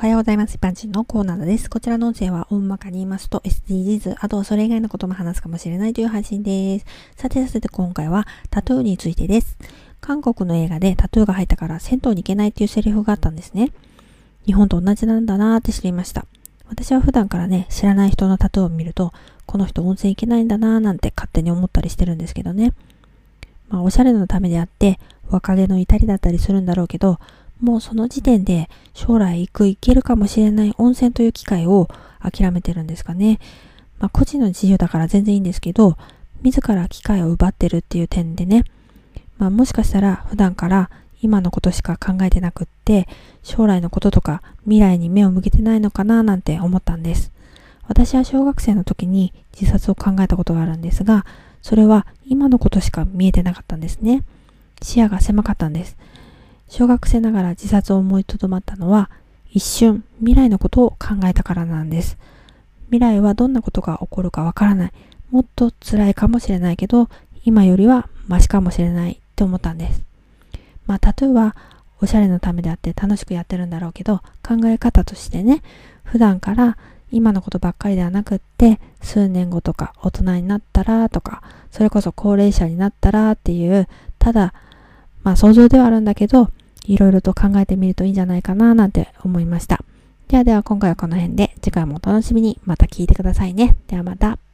おはようございます。一般人のコーナーです。こちらの音声は大まかに言いますと SDGs、あとはそれ以外のことも話すかもしれないという配信です。さてさて今回はタトゥーについてです。韓国の映画でタトゥーが入ったから銭湯に行けないっていうセリフがあったんですね。日本と同じなんだなーって知りました。私は普段からね、知らない人のタトゥーを見ると、この人温泉行けないんだなーなんて勝手に思ったりしてるんですけどね。まあ、おしゃれのためであって、若気の至りだったりするんだろうけど、もうその時点で将来行く行けるかもしれない温泉という機会を諦めてるんですかね。まあ個人の自由だから全然いいんですけど、自ら機会を奪ってるっていう点でね、まあもしかしたら普段から今のことしか考えてなくって、将来のこととか未来に目を向けてないのかななんて思ったんです。私は小学生の時に自殺を考えたことがあるんですが、それは今のことしか見えてなかったんですね。視野が狭かったんです。小学生ながら自殺を思いとどまったのは、一瞬未来のことを考えたからなんです。未来はどんなことが起こるかわからない。もっと辛いかもしれないけど、今よりはマシかもしれないって思ったんです。まあ、例えば、おしゃれのためであって楽しくやってるんだろうけど、考え方としてね、普段から今のことばっかりではなくって、数年後とか大人になったらとか、それこそ高齢者になったらっていう、ただ、まあ想像ではあるんだけど、いろいろと考えてみるといいんじゃないかななんて思いました。ではでは今回はこの辺で次回もお楽しみにまた聞いてくださいね。ではまた。